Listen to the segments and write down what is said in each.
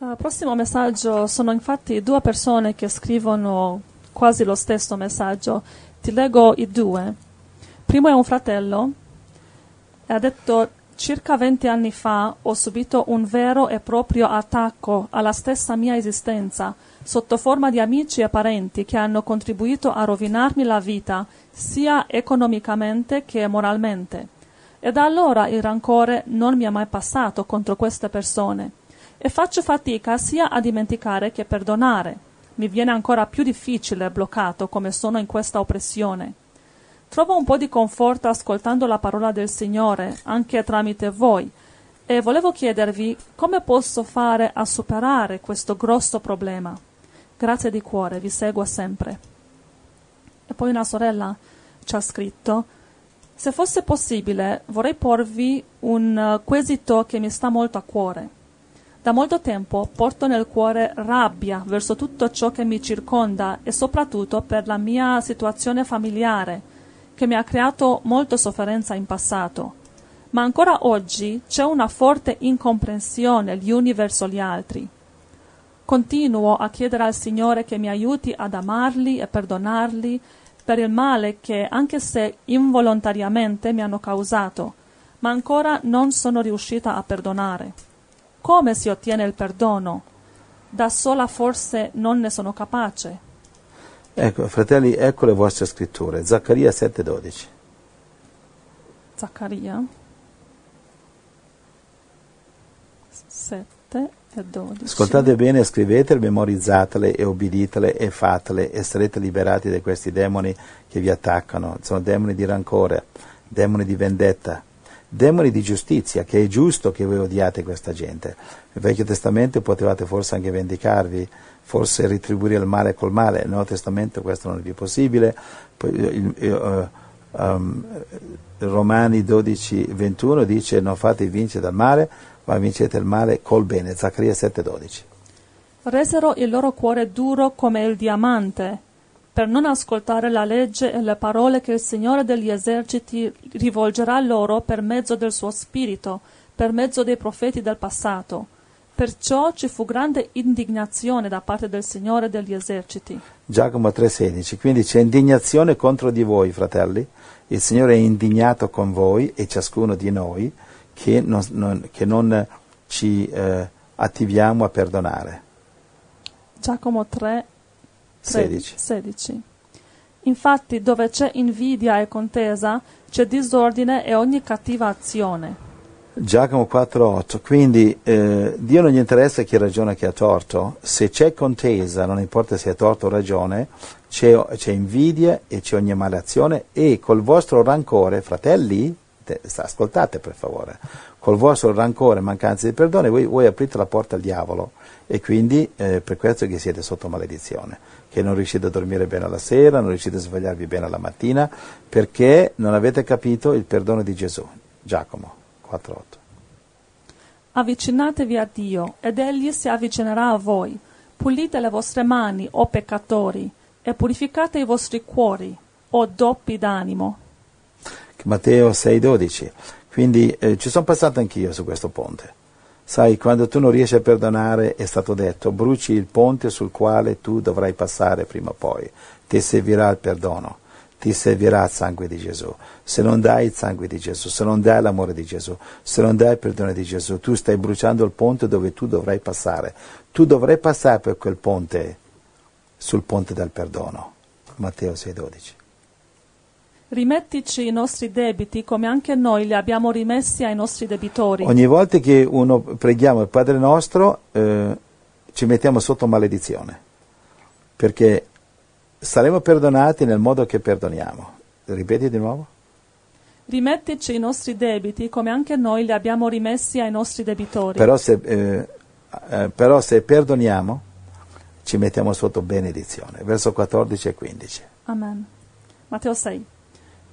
Uh, prossimo messaggio sono infatti due persone che scrivono quasi lo stesso messaggio. Ti leggo i due. Primo è un fratello e ha detto circa 20 anni fa ho subito un vero e proprio attacco alla stessa mia esistenza sotto forma di amici e parenti che hanno contribuito a rovinarmi la vita sia economicamente che moralmente. E da allora il rancore non mi è mai passato contro queste persone e faccio fatica sia a dimenticare che perdonare. Mi viene ancora più difficile bloccato come sono in questa oppressione. Trovo un po' di conforto ascoltando la parola del Signore, anche tramite voi, e volevo chiedervi come posso fare a superare questo grosso problema. Grazie di cuore, vi seguo sempre. E poi una sorella ci ha scritto se fosse possibile vorrei porvi un quesito che mi sta molto a cuore. Da molto tempo porto nel cuore rabbia verso tutto ciò che mi circonda e soprattutto per la mia situazione familiare, che mi ha creato molta sofferenza in passato. Ma ancora oggi c'è una forte incomprensione gli uni verso gli altri. Continuo a chiedere al Signore che mi aiuti ad amarli e perdonarli per il male che, anche se involontariamente, mi hanno causato, ma ancora non sono riuscita a perdonare. Come si ottiene il perdono? Da sola forse non ne sono capace. Ecco, fratelli, ecco le vostre scritture. Zaccaria 7:12. Zaccaria 7 e 12. Ascoltate bene, scrivetele, memorizzatele e obbeditele e fatele e sarete liberati da questi demoni che vi attaccano. Sono demoni di rancore, demoni di vendetta, demoni di giustizia, che è giusto che voi odiate questa gente. Nel Vecchio Testamento potevate forse anche vendicarvi, forse ritribuire il male col male, nel Nuovo Testamento questo non è più possibile. Poi, il, il, um, Romani 12, 21 dice non fate vincere dal male, ma vincete il male col bene. Zaccaria 7:12. Resero il loro cuore duro come il diamante, per non ascoltare la legge e le parole che il Signore degli eserciti rivolgerà loro per mezzo del suo spirito, per mezzo dei profeti del passato. Perciò ci fu grande indignazione da parte del Signore degli eserciti. Giacomo 3:16. Quindi c'è indignazione contro di voi, fratelli. Il Signore è indignato con voi e ciascuno di noi che non, non, che non ci eh, attiviamo a perdonare. Giacomo 3, 16. 16. Infatti dove c'è invidia e contesa c'è disordine e ogni cattiva azione. Giacomo 4:8. Quindi eh, Dio non gli interessa chi ragiona e chi ha torto. Se c'è contesa, non importa se è torto o ragione, c'è, c'è invidia e c'è ogni malazione e col vostro rancore, fratelli, ascoltate per favore, col vostro rancore e mancanza di perdono voi, voi, aprite la porta al diavolo e quindi eh, per questo che siete sotto maledizione, che non riuscite a dormire bene la sera, non riuscite a svegliarvi bene la mattina, perché non avete capito il perdono di Gesù. Giacomo 4.8. Avvicinatevi a Dio ed Egli si avvicinerà a voi. Pulite le vostre mani, o peccatori, e purificate i vostri cuori, o doppi d'animo. Matteo 6,12. Quindi eh, ci sono passato anch'io su questo ponte. Sai, quando tu non riesci a perdonare, è stato detto, bruci il ponte sul quale tu dovrai passare prima o poi. Ti servirà il perdono, ti servirà il sangue di Gesù. Se non dai il sangue di Gesù, se non dai l'amore di Gesù, se non dai il perdono di Gesù, tu stai bruciando il ponte dove tu dovrai passare. Tu dovrai passare per quel ponte, sul ponte del perdono. Matteo 6,12. Rimettici i nostri debiti come anche noi li abbiamo rimessi ai nostri debitori. Ogni volta che uno preghiamo il Padre nostro eh, ci mettiamo sotto maledizione, perché saremo perdonati nel modo che perdoniamo. Ripeti di nuovo? Rimettici i nostri debiti come anche noi li abbiamo rimessi ai nostri debitori. Però se, eh, eh, però se perdoniamo ci mettiamo sotto benedizione. Verso 14 e 15. Amen. Matteo 6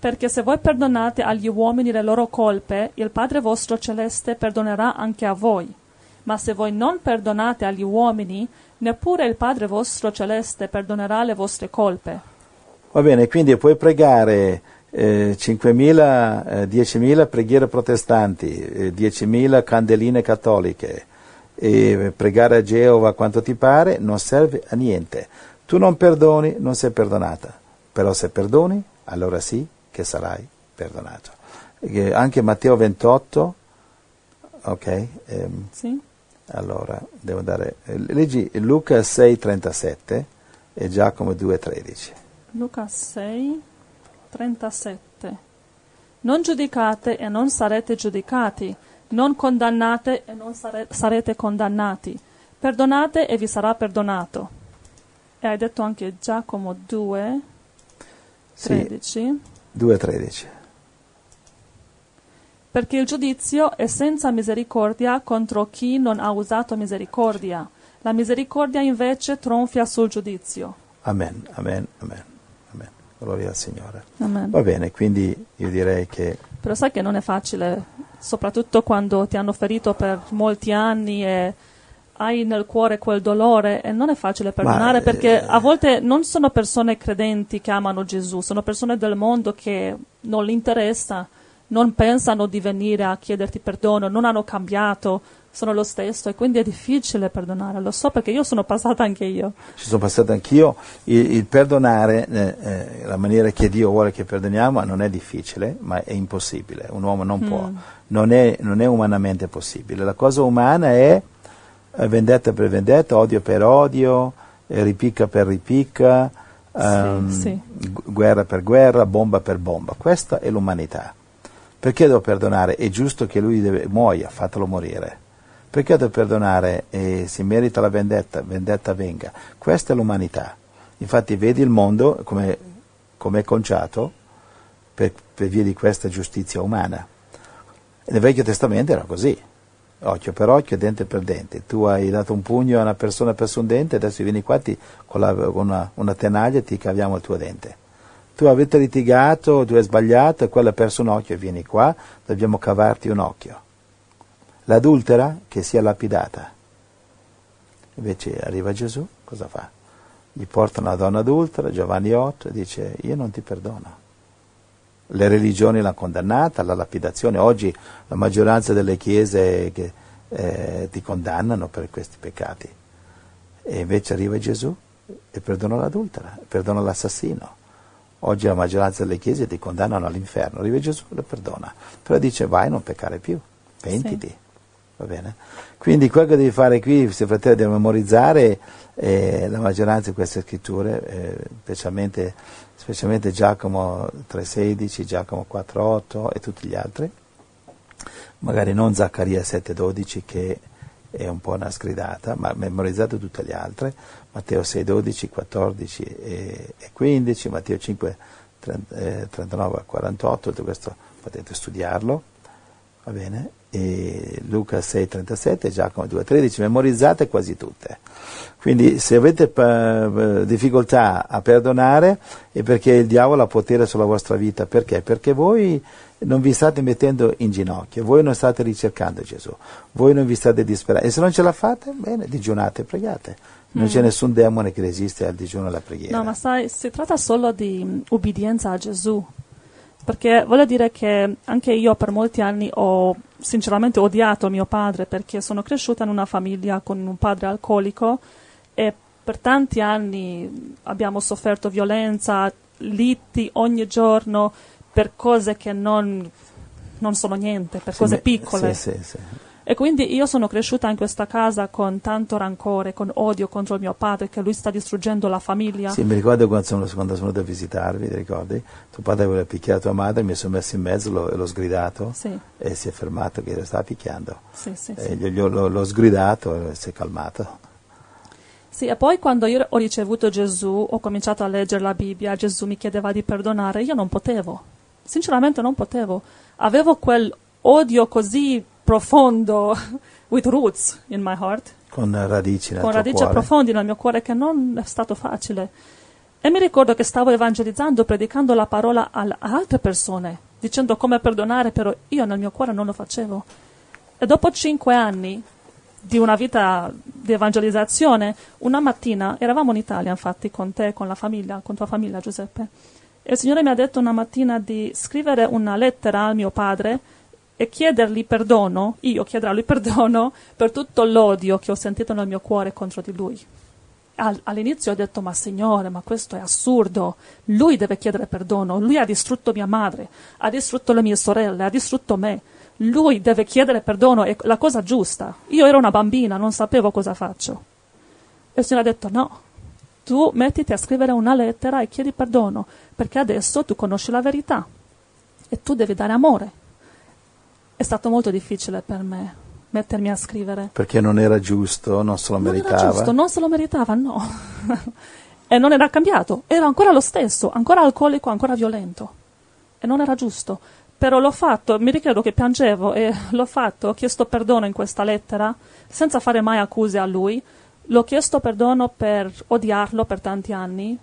perché se voi perdonate agli uomini le loro colpe, il Padre vostro celeste perdonerà anche a voi. Ma se voi non perdonate agli uomini, neppure il Padre vostro celeste perdonerà le vostre colpe. Va bene, quindi puoi pregare eh, 5.000, eh, 10.000 preghiere protestanti, eh, 10.000 candeline cattoliche e pregare a Geova quanto ti pare non serve a niente. Tu non perdoni, non sei perdonata, però se perdoni, allora sì che sarai perdonato. E anche Matteo 28, ok? Ehm, Sì? allora, devo dare, eh, leggi Luca 6,37 e Giacomo 2,13. Luca 6, 37. Non giudicate e non sarete giudicati, non condannate e non sare- sarete condannati. Perdonate e vi sarà perdonato. E hai detto anche Giacomo 2, Sì, 13. 2,13. Perché il giudizio è senza misericordia contro chi non ha usato misericordia. La misericordia invece tronfia sul giudizio. Amen, amen, amen, amen. Gloria al Signore. Amen. Va bene, quindi io direi che Però sai che non è facile, soprattutto quando ti hanno ferito per molti anni e hai nel cuore quel dolore e non è facile perdonare eh, perché a volte non sono persone credenti che amano Gesù, sono persone del mondo che non gli interessa, non pensano di venire a chiederti perdono, non hanno cambiato, sono lo stesso e quindi è difficile perdonare, lo so perché io sono passata anche io. ci sono passato anch'io, il, il perdonare, eh, eh, la maniera che Dio vuole che perdoniamo non è difficile, ma è impossibile, un uomo non può, non è, non è umanamente possibile. La cosa umana è eh, vendetta per vendetta, odio per odio, eh, ripicca per ripicca, ehm, sì. gu- guerra per guerra, bomba per bomba. Questa è l'umanità. Perché devo perdonare? È giusto che lui deve, muoia, fatelo morire. Perché devo perdonare? E si merita la vendetta, vendetta venga. Questa è l'umanità. Infatti vedi il mondo come, come è conciato per, per via di questa giustizia umana. Nel Vecchio Testamento era così, occhio per occhio, dente per dente. Tu hai dato un pugno a una persona per un dente, adesso vieni qua ti, con, la- una, una tenaglia e ti caviamo il tuo dente. Tu avete litigato, tu hai sbagliato e quella ha perso un occhio, vieni qua, dobbiamo cavarti un occhio. L'adultera che sia lapidata. Invece arriva Gesù, cosa fa? Gli porta una donna adultera, Giovanni 8, e dice io non ti perdono. Le religioni l'hanno condannata alla lapidazione, oggi la maggioranza delle chiese che, eh, ti condannano per questi peccati. E invece arriva Gesù e perdona l'adultera, perdona l'assassino. Oggi la maggioranza delle chiese ti condannano all'inferno, arriva Gesù e lo perdona. Però dice vai, non peccare più, pentiti. Va bene? Quindi quello che devi fare qui, se fratello, devi memorizzare eh, la maggioranza di queste scritture, eh, specialmente, specialmente Giacomo 3,16, Giacomo 4,8 e tutti gli altri. Magari non Zaccaria 7,12 che è un po' una sgridata, ma memorizzate tutte le altre. Matteo 6,12, 14 e, e 15, Matteo 5, 30, eh, 39 a 48, tutto questo potete studiarlo va bene? E Luca 6,37 e Giacomo 2,13, memorizzate quasi tutte. Quindi se avete eh, difficoltà a perdonare è perché il diavolo ha potere sulla vostra vita. Perché? Perché voi non vi state mettendo in ginocchio, voi non state ricercando Gesù, voi non vi state disperando. E se non ce la fate, bene, digiunate e pregate. Non c'è nessun demone che resiste al digiuno e alla preghiera. No, ma sai, si tratta solo di mm, ubbidienza a Gesù. Perché voglio dire che anche io per molti anni ho sinceramente odiato mio padre perché sono cresciuta in una famiglia con un padre alcolico e per tanti anni abbiamo sofferto violenza, liti ogni giorno per cose che non, non sono niente, per cose piccole. Sì, sì, sì. E quindi io sono cresciuta in questa casa con tanto rancore, con odio contro il mio padre, che lui sta distruggendo la famiglia. Sì, mi ricordo quando sono, quando sono venuto a visitarvi, ti ricordi? Tuo padre voleva picchiare tua madre, mi sono messo in mezzo l'ho- e l'ho sgridato Sì, e si è fermato che lo stava picchiando. sì, sì. E sì. gli- gli ho- l'ho, l'ho sgridato e si è calmato. Sì, e poi quando io ho ricevuto Gesù, ho cominciato a leggere la Bibbia, Gesù mi chiedeva di perdonare, io non potevo. Sinceramente non potevo. Avevo quel odio così profondo, with roots in my heart, Con radici nel con radici cuore. profondi nel mio cuore che non è stato facile. E mi ricordo che stavo evangelizzando, predicando la parola a altre persone, dicendo come perdonare, però io nel mio cuore non lo facevo. E dopo cinque anni di una vita di evangelizzazione, una mattina, eravamo in Italia infatti con te, con la famiglia, con tua famiglia Giuseppe, e il Signore mi ha detto una mattina di scrivere una lettera al mio padre e chiedergli perdono, io chiederò perdono per tutto l'odio che ho sentito nel mio cuore contro di lui. All- all'inizio ho detto, ma signore, ma questo è assurdo, lui deve chiedere perdono, lui ha distrutto mia madre, ha distrutto le mie sorelle, ha distrutto me, lui deve chiedere perdono, è la cosa giusta. Io ero una bambina, non sapevo cosa faccio. E il Signore ha detto, no, tu mettiti a scrivere una lettera e chiedi perdono, perché adesso tu conosci la verità e tu devi dare amore. È stato molto difficile per me mettermi a scrivere. Perché non era giusto, non se lo Non meritava. era giusto, non se lo meritava, no. e non era cambiato, era ancora lo stesso, ancora alcolico, ancora violento. E non era giusto. Però l'ho fatto, mi ricordo che piangevo e l'ho fatto, ho chiesto perdono in questa lettera, senza fare mai accuse a lui. L'ho chiesto perdono per odiarlo per tanti anni.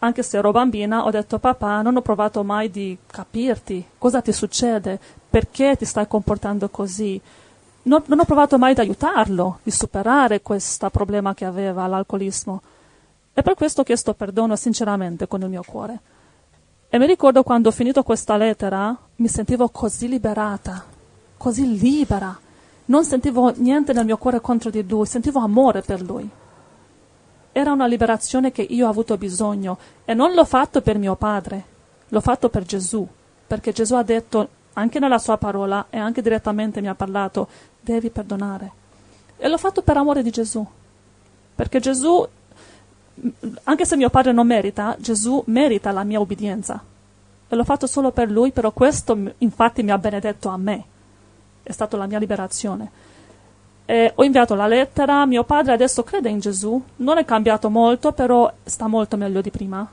Anche se ero bambina, ho detto papà, non ho provato mai di capirti, cosa ti succede, perché ti stai comportando così. Non, non ho provato mai di aiutarlo, di superare questo problema che aveva, l'alcolismo. E per questo ho chiesto perdono sinceramente con il mio cuore. E mi ricordo quando ho finito questa lettera, mi sentivo così liberata, così libera. Non sentivo niente nel mio cuore contro di lui, sentivo amore per lui. Era una liberazione che io ho avuto bisogno e non l'ho fatto per mio padre, l'ho fatto per Gesù, perché Gesù ha detto anche nella sua parola e anche direttamente mi ha parlato, devi perdonare. E l'ho fatto per amore di Gesù, perché Gesù, anche se mio padre non merita, Gesù merita la mia obbedienza. E l'ho fatto solo per lui, però questo infatti mi ha benedetto a me. È stata la mia liberazione. E ho inviato la lettera, mio padre adesso crede in Gesù, non è cambiato molto, però sta molto meglio di prima.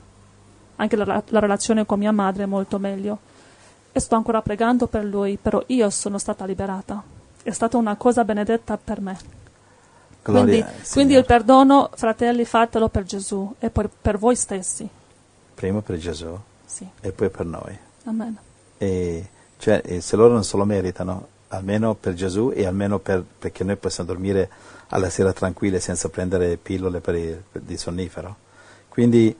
Anche la, la relazione con mia madre è molto meglio. E sto ancora pregando per lui, però io sono stata liberata. È stata una cosa benedetta per me. Gloria Quindi, al quindi il perdono, fratelli, fatelo per Gesù e per, per voi stessi. Prima per Gesù Sì. e poi per noi. Amen. E, cioè, e se loro non se lo meritano, almeno per Gesù e almeno per, perché noi possiamo dormire alla sera tranquille senza prendere pillole per il- per- di sonnifero. Quindi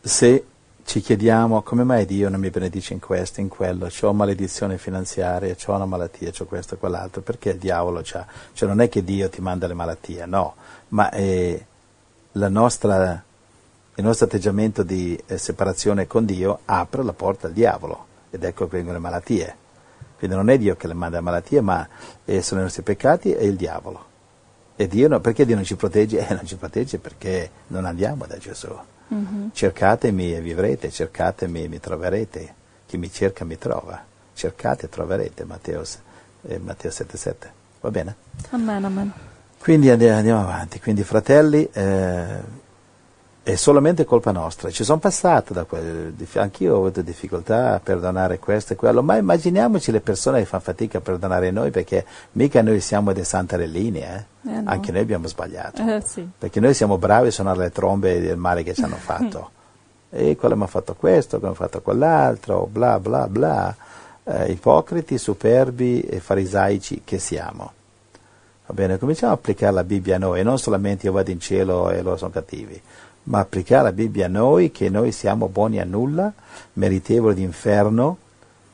se ci chiediamo come mai Dio non mi benedice in questo, in quello, ho maledizione finanziaria, ho una malattia, ho questo e quell'altro, perché il diavolo c'ha? Cioè non è che Dio ti manda le malattie, no, ma la nostra, il nostro atteggiamento di eh, separazione con Dio apre la porta al diavolo ed ecco che vengono le malattie. Quindi non è Dio che le manda le malattie, ma eh, sono i nostri peccati e il diavolo. E Dio no, perché Dio non ci protegge? Eh, non ci protegge perché non andiamo da Gesù. Mhm. Cercatemi e vivrete, cercatemi e mi troverete. Chi mi cerca mi trova. Cercate e troverete, Matteo, eh, Matteo 7,7. Va bene? Amen, amen. Quindi andi- andiamo avanti. Quindi, fratelli, eh, è solamente colpa nostra. Ci sono passato da quel. Anch'io ho avuto difficoltà a perdonare questo e quello, ma immaginiamoci le persone che fanno fatica a perdonare noi, perché mica noi siamo dei santarellini, eh? Eh, no. Anche noi abbiamo sbagliato. Eh, sì. Perché noi siamo bravi a suonare le trombe del male che ci hanno fatto. e quello mi ha fatto questo, quello mi ha fatto quell'altro, bla bla bla. Eh, ipocriti, superbi e farisaici che siamo. Va bene, cominciamo a applicare la Bibbia a noi, non solamente io vado in cielo e loro sono cattivi, ma applicare la Bibbia a noi, che noi siamo buoni a nulla, meritevoli di inferno,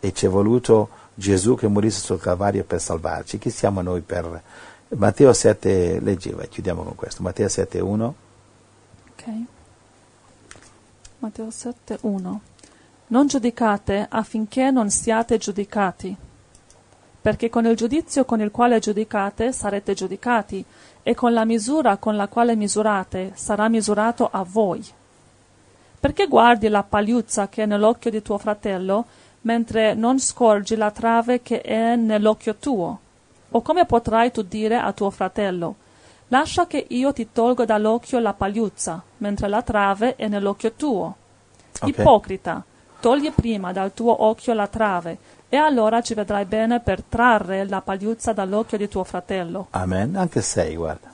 e ci è voluto Gesù che morisse sul Calvario per salvarci. Chi siamo noi per... Matteo 7, leggi, vai, chiudiamo con questo. Matteo 7, 1. Ok. Matteo 7, 1. Non giudicate affinché non siate giudicati, perché con il giudizio con il quale giudicate sarete giudicati, e con la misura con la quale misurate sarà misurato a voi. Perché guardi la pagliuzza che è nell'occhio di tuo fratello, mentre non scorgi la trave che è nell'occhio tuo? O come potrai tu dire a tuo fratello, lascia che io ti tolgo dall'occhio la pagliuzza, mentre la trave è nell'occhio tuo? Ok. Ipocrita, togli prima dal tuo occhio la trave, e allora ci vedrai bene per trarre la pagliuzza dall'occhio di tuo fratello. Amen. Anche 6, guarda.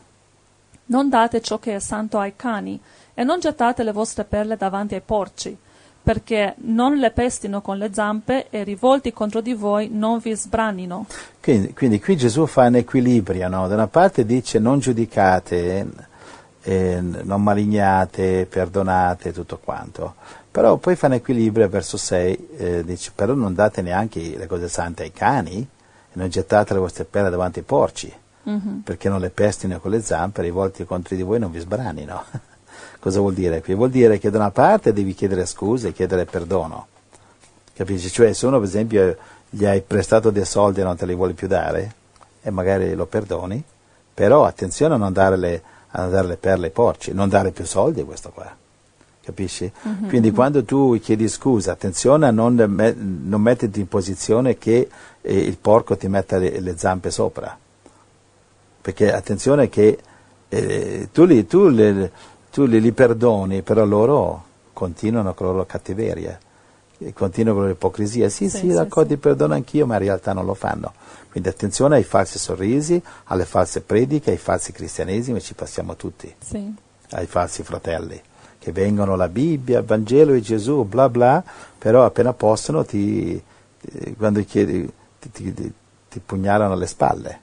Non date ciò che è santo ai cani, e non gettate le vostre perle davanti ai porci, perché non le pestino con le zampe e rivolti contro di voi non vi sbranino. Quindi, quindi qui Gesù fa un equilibrio, no? da una parte dice non giudicate, eh, non malignate, perdonate, tutto quanto, però poi fa un equilibrio verso 6, eh, dice però non date neanche le cose sante ai cani, non gettate le vostre perle davanti ai porci, Mhm. perché non le pestino con le zampe, e i volti contro di voi non vi sbranino. Cosa vuol dire qui? Vuol dire che da una parte devi chiedere scuse e chiedere perdono, capisci? Cioè se uno per esempio gli hai prestato dei soldi e non te li vuole più dare, e magari lo perdoni, però attenzione a non dare le, a non dare le perle ai porci, non dare più soldi a questo qua. Capisci? Quindi quando tu chiedi scusa, attenzione a non, me- non metterti in posizione che eh, il porco ti metta le, le zampe sopra. Perché attenzione che eh, tu, li, tu, le- tu li, li perdoni, però loro continuano con la loro cattiveria, continuano con l'ipocrisia. Sì, Sì, sì, sì, d'accordo, sì. ti perdono anch'io, ma in realtà non lo fanno. Quindi attenzione ai falsi sorrisi, alle false prediche, ai falsi cristianesimi, ci passiamo tutti Sì. ai falsi fratelli, che vengono la Bibbia, il Vangelo e Gesù, bla bla, però appena possono ti, eh, quando chiedi, ti, ti- ti- pugnalano alle spalle.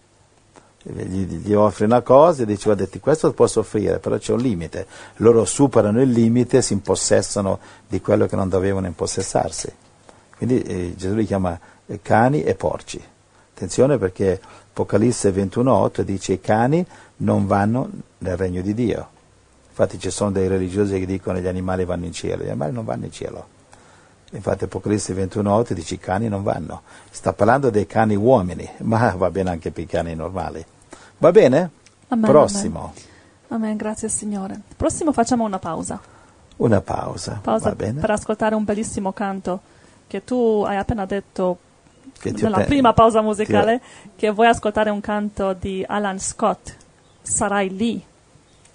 Gli, gli offri una cosa e dici guarda ti- questo posso offrire, però c'è un limite. Loro superano il limite e si impossessano di quello che non dovevano impossessarsi. Quindi eh, Gesù li chiama eh, cani e porci. Attenzione perché Apocalisse 21.8 dice i cani non vanno nel regno di Dio. Infatti ci sono dei religiosi che dicono gli animali vanno in cielo, gli animali non vanno in cielo. Infatti Apocalisse 21.8 dice i cani non vanno. Sta parlando dei cani uomini, ma va bene anche per i cani normali. Va bene? Amen, Prossimo. Amen, grazie Signore. Prossimo facciamo una pausa. Una pausa. Pausa per ascoltare un bellissimo canto che tu hai appena detto Che nella prima pausa musicale che vuoi ascoltare un canto di Alan Scott, Sarai lì.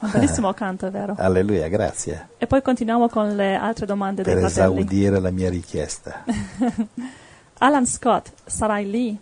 Un bellissimo canto, è vero. Alleluia, grazie E poi continuiamo con le altre domande per dei fratelli. esaudire la mia richiesta. Alan Scott, Sarai lì.